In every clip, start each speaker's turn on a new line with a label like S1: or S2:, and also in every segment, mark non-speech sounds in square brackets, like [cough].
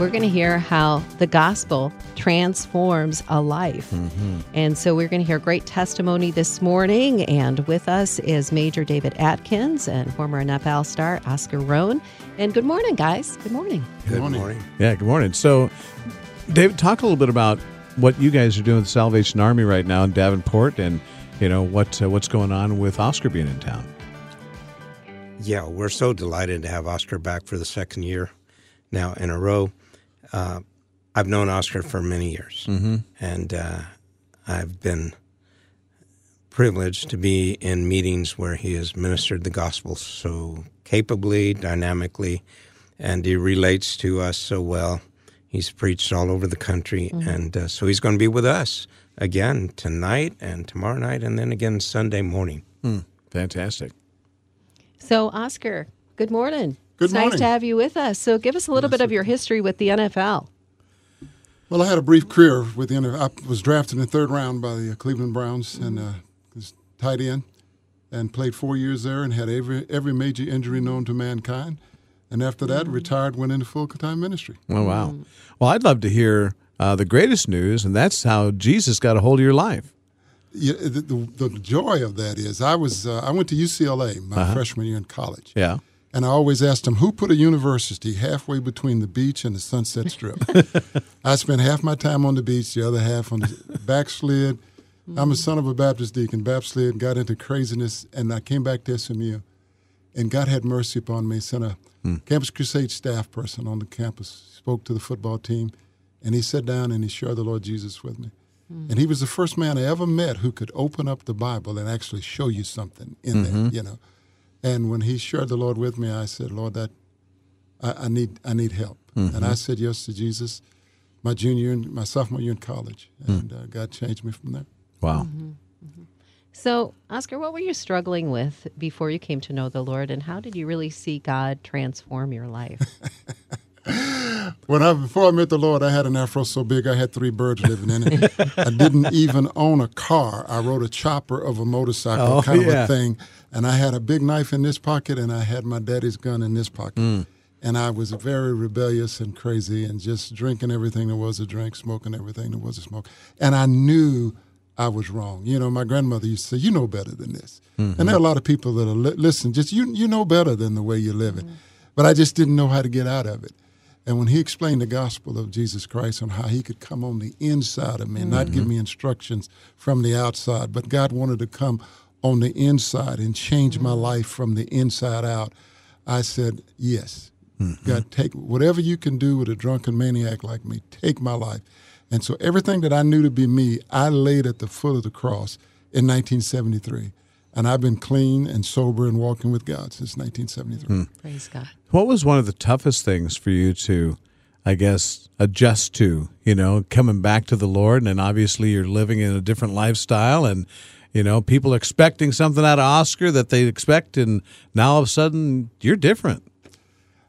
S1: we're going to hear how the gospel transforms a life. And so we're going to hear great testimony this morning. And with us is Major David Atkins and former NFL star Oscar Roan. And good morning, guys. Good morning.
S2: Good morning.
S3: Yeah, good morning. So, David, talk a little bit about what you guys are doing with the Salvation Army right now in Davenport, and you know what uh, what's going on with Oscar being in town.
S2: Yeah, we're so delighted to have Oscar back for the second year now in a row. Uh, I've known Oscar for many years, mm-hmm. and uh, I've been privileged to be in meetings where he has ministered the gospel so capably, dynamically, and he relates to us so well. He's preached all over the country, and uh, so he's going to be with us again tonight and tomorrow night, and then again Sunday morning.
S3: Fantastic.
S1: So, Oscar, good morning.
S4: Good
S1: it's nice to have you with us. So, give us a little bit of your history with the NFL.
S4: Well, I had a brief career with the NFL. I was drafted in the third round by the Cleveland Browns and uh, was tight end, and played four years there and had every every major injury known to mankind. And after that, retired, went into full time ministry.
S3: Oh wow. Well, I'd love to hear uh, the greatest news, and that's how Jesus got a hold of your life.
S4: Yeah, the, the, the joy of that is I was uh, I went to UCLA my freshman year in college.
S3: Yeah.
S4: And I always asked them, who put a university halfway between the beach and the Sunset Strip? [laughs] I spent half my time on the beach, the other half on the backslid. I'm a son of a Baptist deacon, backslid, got into craziness, and I came back to SMU. And God had mercy upon me, sent a hmm. Campus Crusade staff person on the campus, spoke to the football team, and he sat down and he shared the Lord Jesus with me. Hmm. And he was the first man I ever met who could open up the Bible and actually show you something in there, mm-hmm. you know. And when he shared the Lord with me, I said, Lord, that I, I need I need help. And I mm-hmm. said yes to Jesus my junior year, and my sophomore year in college, mm. and uh, God changed me from there.
S3: Wow. Mm-hmm. Mm-hmm.
S1: So, Oscar, what were you struggling with before you came to know the Lord, and how did you really see God transform your life? [laughs] [laughs]
S4: When I before I met the Lord, I had an afro so big I had three birds living in it. [laughs] I didn't even own a car. I rode a chopper of a motorcycle,
S3: Oh,
S4: kind
S3: yeah.
S4: of a thing, and I had a big knife in this pocket, and I had my daddy's gun in this pocket. Mm. And I was very rebellious and crazy, and just drinking everything there was to drink, smoking everything there was to smoke. And I knew I was wrong. You know, my grandmother used to say, "You know better than this." Mm-hmm. And there are a lot of people that are li- listen. Just you, you know better than the way you're living. Mm. But I just didn't know how to get out of it. And when he explained the gospel of Jesus Christ and how he could come on the inside of me and not give mm-hmm. me instructions from the outside, but God wanted to come on the inside and change my mm-hmm. life from the inside out, I said, Yes. Mm-hmm. God, take whatever you can do with a drunken maniac like me, take my life. And so everything that I knew to be me, I laid at the foot of the cross in 1973. And I've been clean and sober and walking with God since 1973. Hmm.
S1: Praise God.
S3: What was one of the toughest things for you to, I guess, adjust to? You know, coming back to the Lord, and obviously you're living in a different lifestyle, and you know, people expecting something out of Oscar that they expect, and now all of a sudden you're different.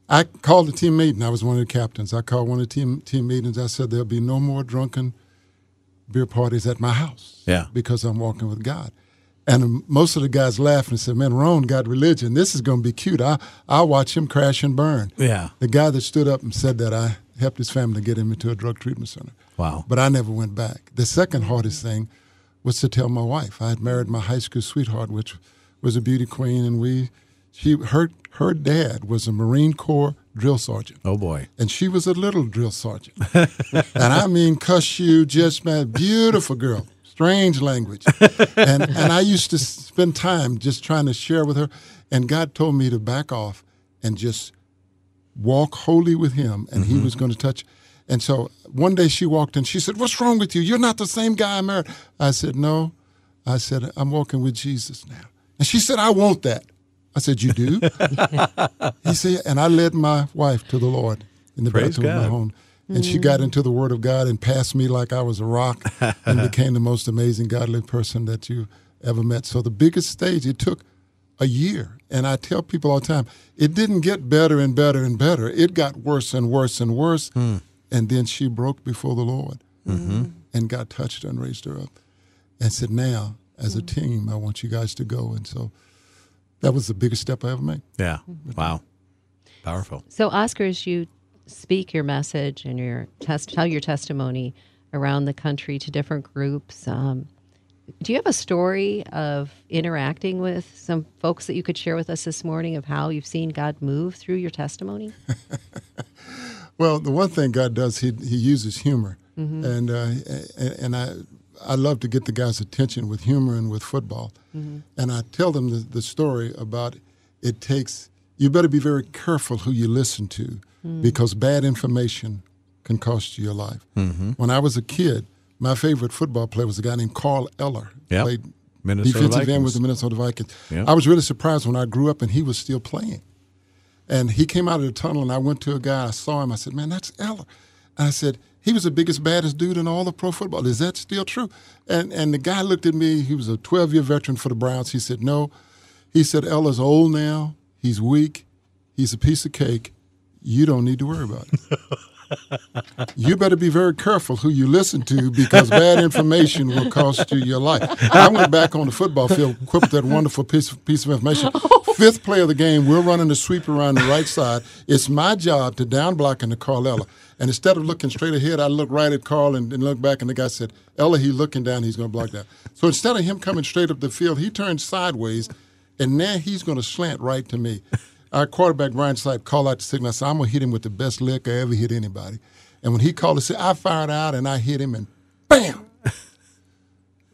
S4: I called a team meeting. I was one of the captains. I called one of the team team meetings. I said there'll be no more drunken beer parties at my house.
S3: Yeah.
S4: Because I'm walking with God. And most of the guys laughed and said, "Man, Roan got religion. This is going to be cute. I I'll watch him crash and burn."
S3: Yeah.
S4: The guy that stood up and said that I helped his family get him into a drug treatment center.
S3: Wow.
S4: But I never went back. The second hardest thing was to tell my wife. I had married my high school sweetheart, which was a beauty queen, and we, she, her, her dad was a Marine Corps drill sergeant,
S3: Oh boy.
S4: and she was a little drill sergeant. [laughs] and I mean, cuss you, just man, beautiful girl, strange language, [laughs] and and I used to spend time just trying to share with her, and God told me to back off and just walk holy with him and he mm-hmm. was going to touch. And so one day she walked in she said what's wrong with you? You're not the same guy i married i said no. I said i'm walking with jesus now. And she said i want that. I said you do? [laughs] He said and i led my wife to the lord in the
S3: Praise
S4: bathroom of my
S3: God.
S4: Home and she got mm. into the word of god and passed me like i was a rock and [laughs] became the most amazing godly person that you ever met so the biggest stage it took a year. And I tell people all the time, it didn't get better and better and better. It got worse and worse and worse. Hmm. And then she broke before the Lord. Mm-hmm. And God touched her and raised her up and said, Now, as a hmm. team, I want you guys to go. And so that was the biggest step I ever made.
S3: Yeah. Wow. Powerful.
S1: So, Oscar, as you speak your message and your test, tell your testimony around the country to different groups. Um, do you have a story of interacting with some folks that you could share with us this morning of how you've seen God move through your testimony? [laughs]
S4: well, the one thing God does, he he uses humor, mm-hmm. and uh, and, I I love to get the guys' attention with humor and with football, mm-hmm. and I tell them the, the story about it takes you better be very careful who you listen to mm. because bad information can cost you your life. Mm-hmm. When I was a kid, my favorite football player was a guy named Carl Eller.
S3: Yep.
S4: Played
S3: Minnesota
S4: defensive
S3: Vikings.
S4: end with the Minnesota Vikings.
S3: Yep.
S4: I was really surprised when I grew up and he was still playing. And he came out of the tunnel and I went to a guy, I saw him, I said, Man, that's Eller. And I said, he was the biggest, baddest dude in all of pro football. Is that still true? And and the guy looked at me. He was a 12 year veteran for the Browns. He said, No. He said, Eller's old now. He's weak. He's a piece of cake. You don't need to worry about it. [laughs] you better be very careful who you listen to because bad information will cost you your life. I went back on the football field, equipped with that wonderful piece of, piece of information. [laughs] Fifth play of the game, we're running the sweep around the right side. It's my job to down block into Carl Eller. And instead of looking straight ahead, I look right at Carl and, and look back, and the guy said, Eller, he's looking down, he's going to block that. So instead of him coming straight up the field, he turned sideways, and now he's going to slant right to me. Our quarterback, Brian Sipe, called out the signal. I said, I'm going to hit him with the best lick I ever hit anybody. And when he called it, I fired out and I hit him, and bam!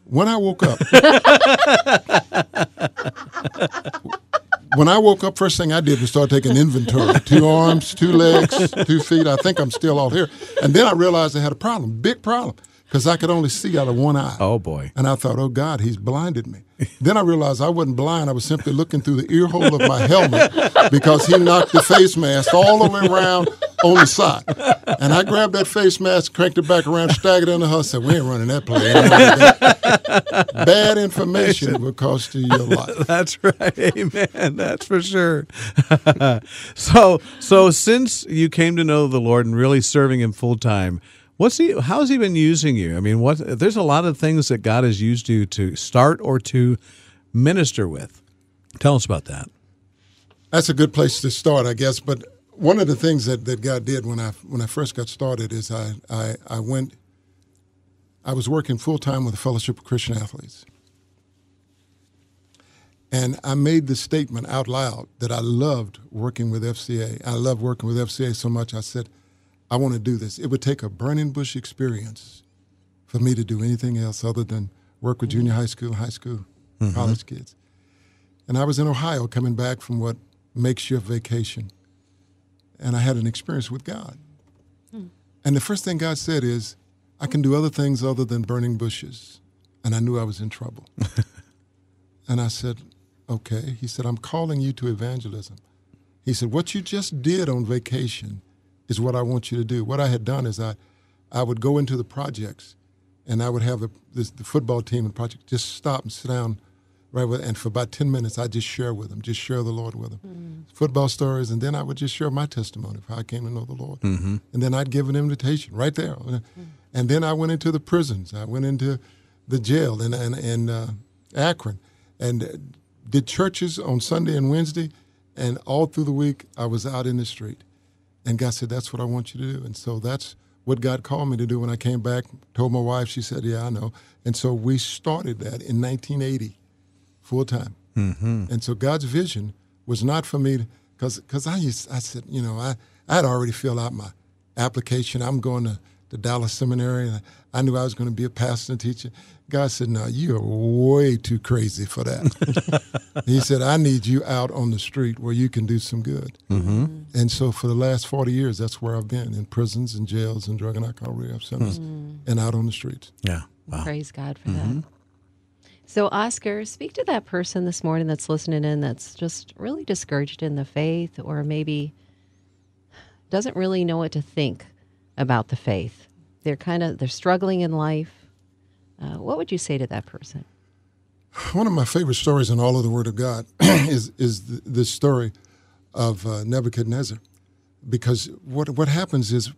S4: When I woke up, [laughs] when I woke up, first thing I did was start taking inventory. Two arms, two legs, two feet. I think I'm still all here. And then I realized I had a problem, big problem, because I could only see out of one eye.
S3: Oh boy!
S4: And I thought, oh God, he's blinded me. [laughs] then I realized I wasn't blind. I was simply looking through the ear hole of my helmet [laughs] because he knocked the face mask all the way around on the side. And I grabbed that face mask, cranked it back around, staggered in the house, said, "We ain't running that play." [laughs] Bad information will cost you your life.
S3: That's right, amen. That's for sure. so, so since you came to know the Lord and really serving Him full time, what's he? How's He been using you? I mean, what? There's a lot of things that God has used you to start or to minister with. Tell us about that.
S4: That's a good place to start, I guess. But one of the things that, that God did when I when I first got started is I I, I went. I was working full time with the Fellowship of Christian Athletes, and I made the statement out loud that I loved working with FCA. I loved working with FCA so much. I said, I want to do this. It would take a burning bush experience for me to do anything else other than work with junior high school, high school, mm-hmm. college kids. And I was in Ohio coming back from what makes makeshift vacation and I had an experience with God. Hmm. And the first thing God said is, I can do other things other than burning bushes. And I knew I was in trouble. [laughs] and I said, Okay. He said, I'm calling you to evangelism. He said, What you just did on vacation is what I want you to do. What I had done is I, I would go into the projects and I would have the, this, the football team and project just stop and sit down right with, and for about 10 minutes i just share with them just share the lord with them mm. football stories and then i would just share my testimony of how i came to know the lord mm-hmm. and then i'd give an invitation right there mm. and then i went into the prisons i went into the jail in, in, in uh, akron and did churches on sunday and wednesday and all through the week i was out in the street and god said that's what i want you to do and so that's what God called me to do when I came back. Told my wife, she said, "Yeah, I know." And so we started that in 1980 full time. Mm-hmm. And so God's vision was not for me because because I used I said you know I I had already filled out my application. I'm going to the Dallas Seminary, and I knew I was going to be a pastor and teacher. God said, "No, you are way too crazy for that." [laughs] he said, "I need you out on the street where you can do some good." Mm-hmm. And so, for the last forty years, that's where I've been in prisons and jails and drug and alcohol rehab centers, mm-hmm. and out on the streets.
S3: Yeah,
S1: wow. praise God for mm-hmm. that. So, Oscar, speak to that person this morning that's listening in that's just really discouraged in the faith or maybe doesn't really know what to think about the faith. They're kind of they're struggling in life. Uh, what would you say to that person?
S4: One of my favorite stories in all of the Word of God [clears throat] is is the, the story of uh, Nebuchadnezzar, because what what happens is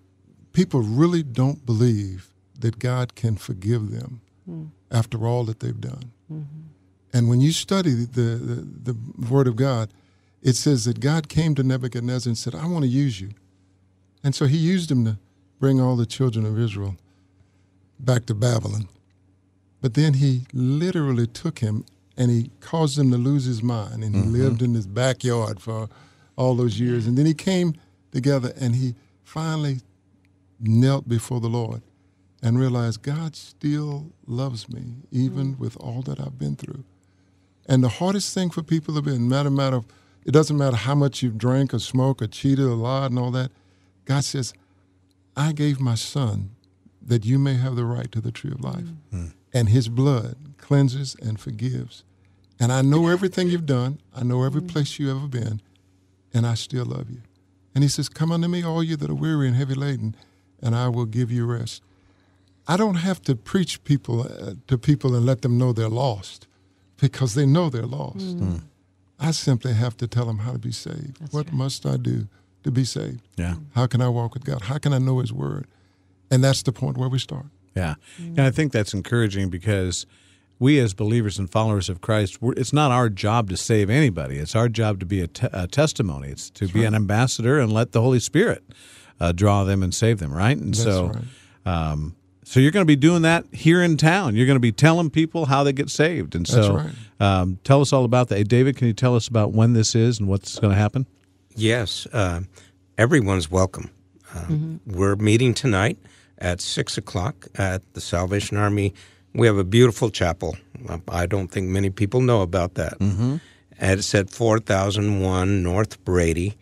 S4: people really don't believe that God can forgive them hmm. after all that they've done. Mm-hmm. And when you study the, the, the Word of God, it says that God came to Nebuchadnezzar and said, I want to use you. And so he used him to bring all the children of Israel back to Babylon. But then he literally took him and he caused him to lose his mind. And he mm-hmm. lived in his backyard for all those years. And then he came together and he finally knelt before the Lord and realized God still loves me, even mm-hmm. with all that I've been through. And the hardest thing for people to be, matter matter of, it doesn't matter how much you've drank or smoked or cheated or lied and all that. God says, I gave my son that you may have the right to the tree of life. Mm-hmm. And his blood cleanses and forgives. And I know everything you've done. I know every mm-hmm. place you've ever been. And I still love you. And he says, Come unto me, all you that are weary and heavy laden, and I will give you rest. I don't have to preach people uh, to people and let them know they're lost because they know they're lost. Mm. I simply have to tell them how to be saved. That's what right. must I do to be saved?
S3: Yeah.
S4: How can I walk with God? How can I know His Word? And that's the point where we start.
S3: Yeah. And I think that's encouraging because we as believers and followers of Christ, it's not our job to save anybody. It's our job to be a testimony. It's to That's be right. an ambassador and let the Holy Spirit uh, draw them and save them, right? And
S4: That's
S3: so,
S4: right.
S3: um, so you're going to be doing that here in town. You're going to be telling people how they get saved. And so,
S4: right.
S3: um, tell us all about that. Hey, David, can you tell us about when this is and what's going to happen?
S2: Yes, uh, everyone's welcome. Uh, mm-hmm. We're meeting tonight at six o'clock at the Salvation Army we have a beautiful chapel. I don't think many people know about that.
S3: Mm-hmm.
S2: And it's at 4001 North Brady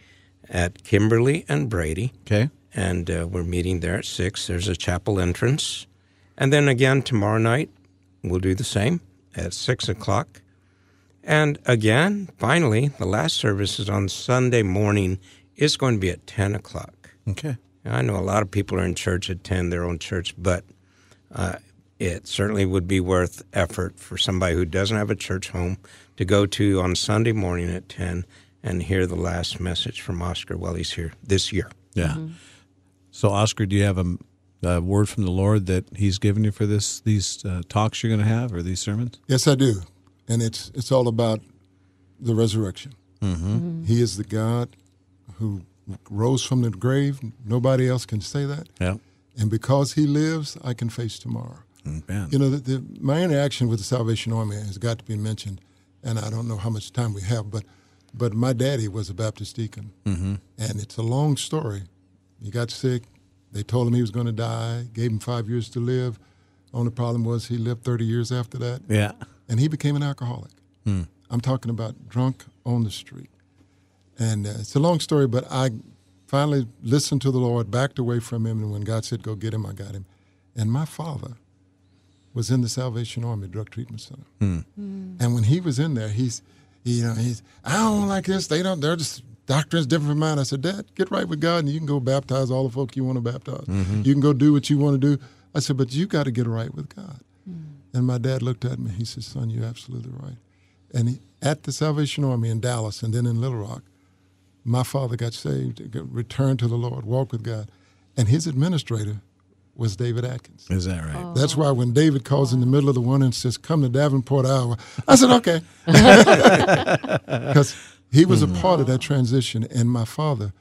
S2: at Kimberly and Brady.
S3: Okay.
S2: And uh, we're meeting there at 6. There's a chapel entrance. And then again tomorrow night, we'll do the same at 6 o'clock. And again, finally, the last service is on Sunday morning. It's going to be at 10 o'clock.
S3: Okay.
S2: I know a lot of people are in church at 10, their own church, but uh, it certainly would be worth effort for somebody who doesn't have a church home to go to on Sunday morning at 10 and hear the last message from Oscar while he's here this year.
S3: Yeah. Mm-hmm. So, Oscar, do you have a, a, word from the Lord that He's given you for this these uh, talks you're going to have or these sermons?
S4: Yes, I do, and it's it's all about the resurrection.
S3: Mm-hmm. Mm-hmm.
S4: He is the God who rose from the grave. Nobody else can say that.
S3: Yeah.
S4: And because He lives, I can face tomorrow.
S3: Mm,
S4: you know, the, the, my interaction with the Salvation Army has got to be mentioned, and I don't know how much time we have, but but my daddy was a Baptist deacon,
S3: mm-hmm.
S4: and it's a long story. He got sick. They told him he was going to die. Gave him five years to live. Only problem was he lived 30 years after that.
S3: Yeah,
S4: and he became an alcoholic.
S3: Mm.
S4: I'm talking about drunk on the street, and uh, it's a long story. But I finally listened to the Lord, backed away from him, and when God said, "Go get him," I got him. And my father was in the Salvation Army Drug Treatment Center.
S3: Mm.
S4: And when he was in there, he's, he, you know, he's, I don't like this. They don't, they're just, doctrine's different from mine. I said, Dad, get right with God and you can go baptize all the folk you want to baptize.
S3: Mm-hmm.
S4: You can go do what you want to do. I said, but you got to get right with God. And my dad looked at me. He said, son, you're absolutely right. And he, at the Salvation Army in Dallas and then in Little Rock, my father got saved, returned to the Lord, walked with God. And his administrator was David Atkins.
S3: Is that right? Oh.
S4: That's why when David calls in the middle of the one and says, "Come to Davenport, Iowa," I said, "Okay," [laughs] [laughs] because he was mm-hmm. a part of that transition. And my father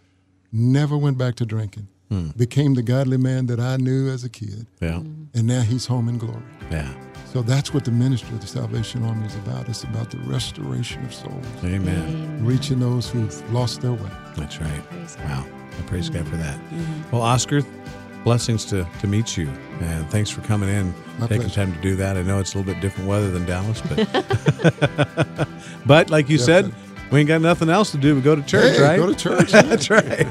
S4: never went back to drinking.
S3: Mm.
S4: Became the godly man that I knew as a kid.
S3: Yeah.
S4: And now he's home in glory.
S3: Yeah.
S4: So that's what the ministry of the Salvation Army is about. It's about the restoration of souls.
S3: Amen.
S1: Amen.
S4: Reaching those who've lost their way.
S3: That's right.
S1: Praise
S3: wow. I praise mm-hmm. God for that.
S1: Mm-hmm.
S3: Well, Oscar, blessings to, to meet you. And thanks for coming in,
S4: My
S3: taking
S4: pleasure.
S3: time to do that. I know it's a little bit different weather than Dallas, but [laughs] [laughs] but like you said, we ain't got nothing else to do but go to church,
S4: hey,
S3: right?
S4: Go to church. [laughs]
S3: That's right.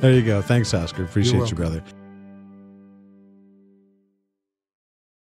S3: there you go. Thanks, Oscar. Appreciate you, brother.